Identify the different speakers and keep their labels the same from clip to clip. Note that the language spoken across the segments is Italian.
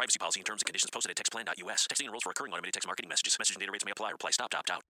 Speaker 1: privacy policy and terms and conditions posted at textplan.us. Texting enrolls for recurring automated text marketing messages. Message and data rates may apply. Reply stop to opt out.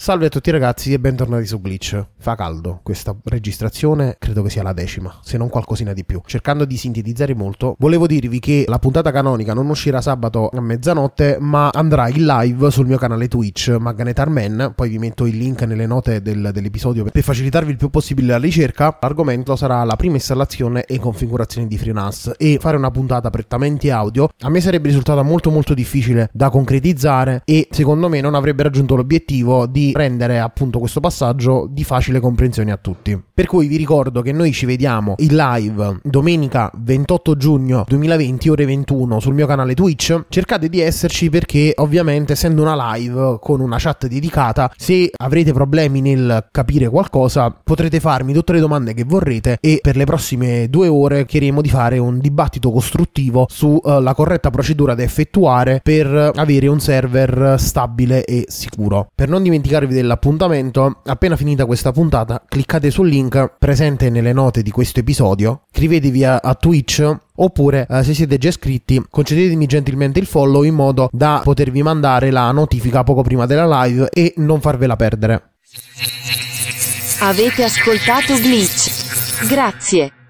Speaker 2: Salve a tutti ragazzi e bentornati su Glitch. Fa caldo, questa registrazione credo che sia la decima, se non qualcosina di più. Cercando di sintetizzare molto, volevo dirvi che la puntata canonica non uscirà sabato a mezzanotte, ma andrà in live sul mio canale Twitch Magnetar Man, poi vi metto il link nelle note del, dell'episodio per facilitarvi il più possibile la ricerca. L'argomento sarà la prima installazione e configurazione di FreeNAS e fare una puntata prettamente audio a me sarebbe risultata molto molto difficile da concretizzare e secondo me non avrebbe raggiunto l'obiettivo di rendere appunto questo passaggio di facile comprensione a tutti. Per cui vi ricordo che noi ci vediamo in live domenica 28 giugno 2020 ore 21 sul mio canale Twitch. Cercate di esserci perché ovviamente essendo una live con una chat dedicata, se avrete problemi nel capire qualcosa, potrete farmi tutte le domande che vorrete e per le prossime due ore chiederemo di fare un dibattito costruttivo sulla uh, corretta procedura da effettuare per avere un server stabile e sicuro. Per non dimenticare ricordarvi dell'appuntamento, appena finita questa puntata, cliccate sul link presente nelle note di questo episodio, iscrivetevi a, a Twitch oppure eh, se siete già iscritti concedetemi gentilmente il follow in modo da potervi mandare la notifica poco prima della live e non farvela perdere.
Speaker 3: Avete ascoltato Glitch. Grazie.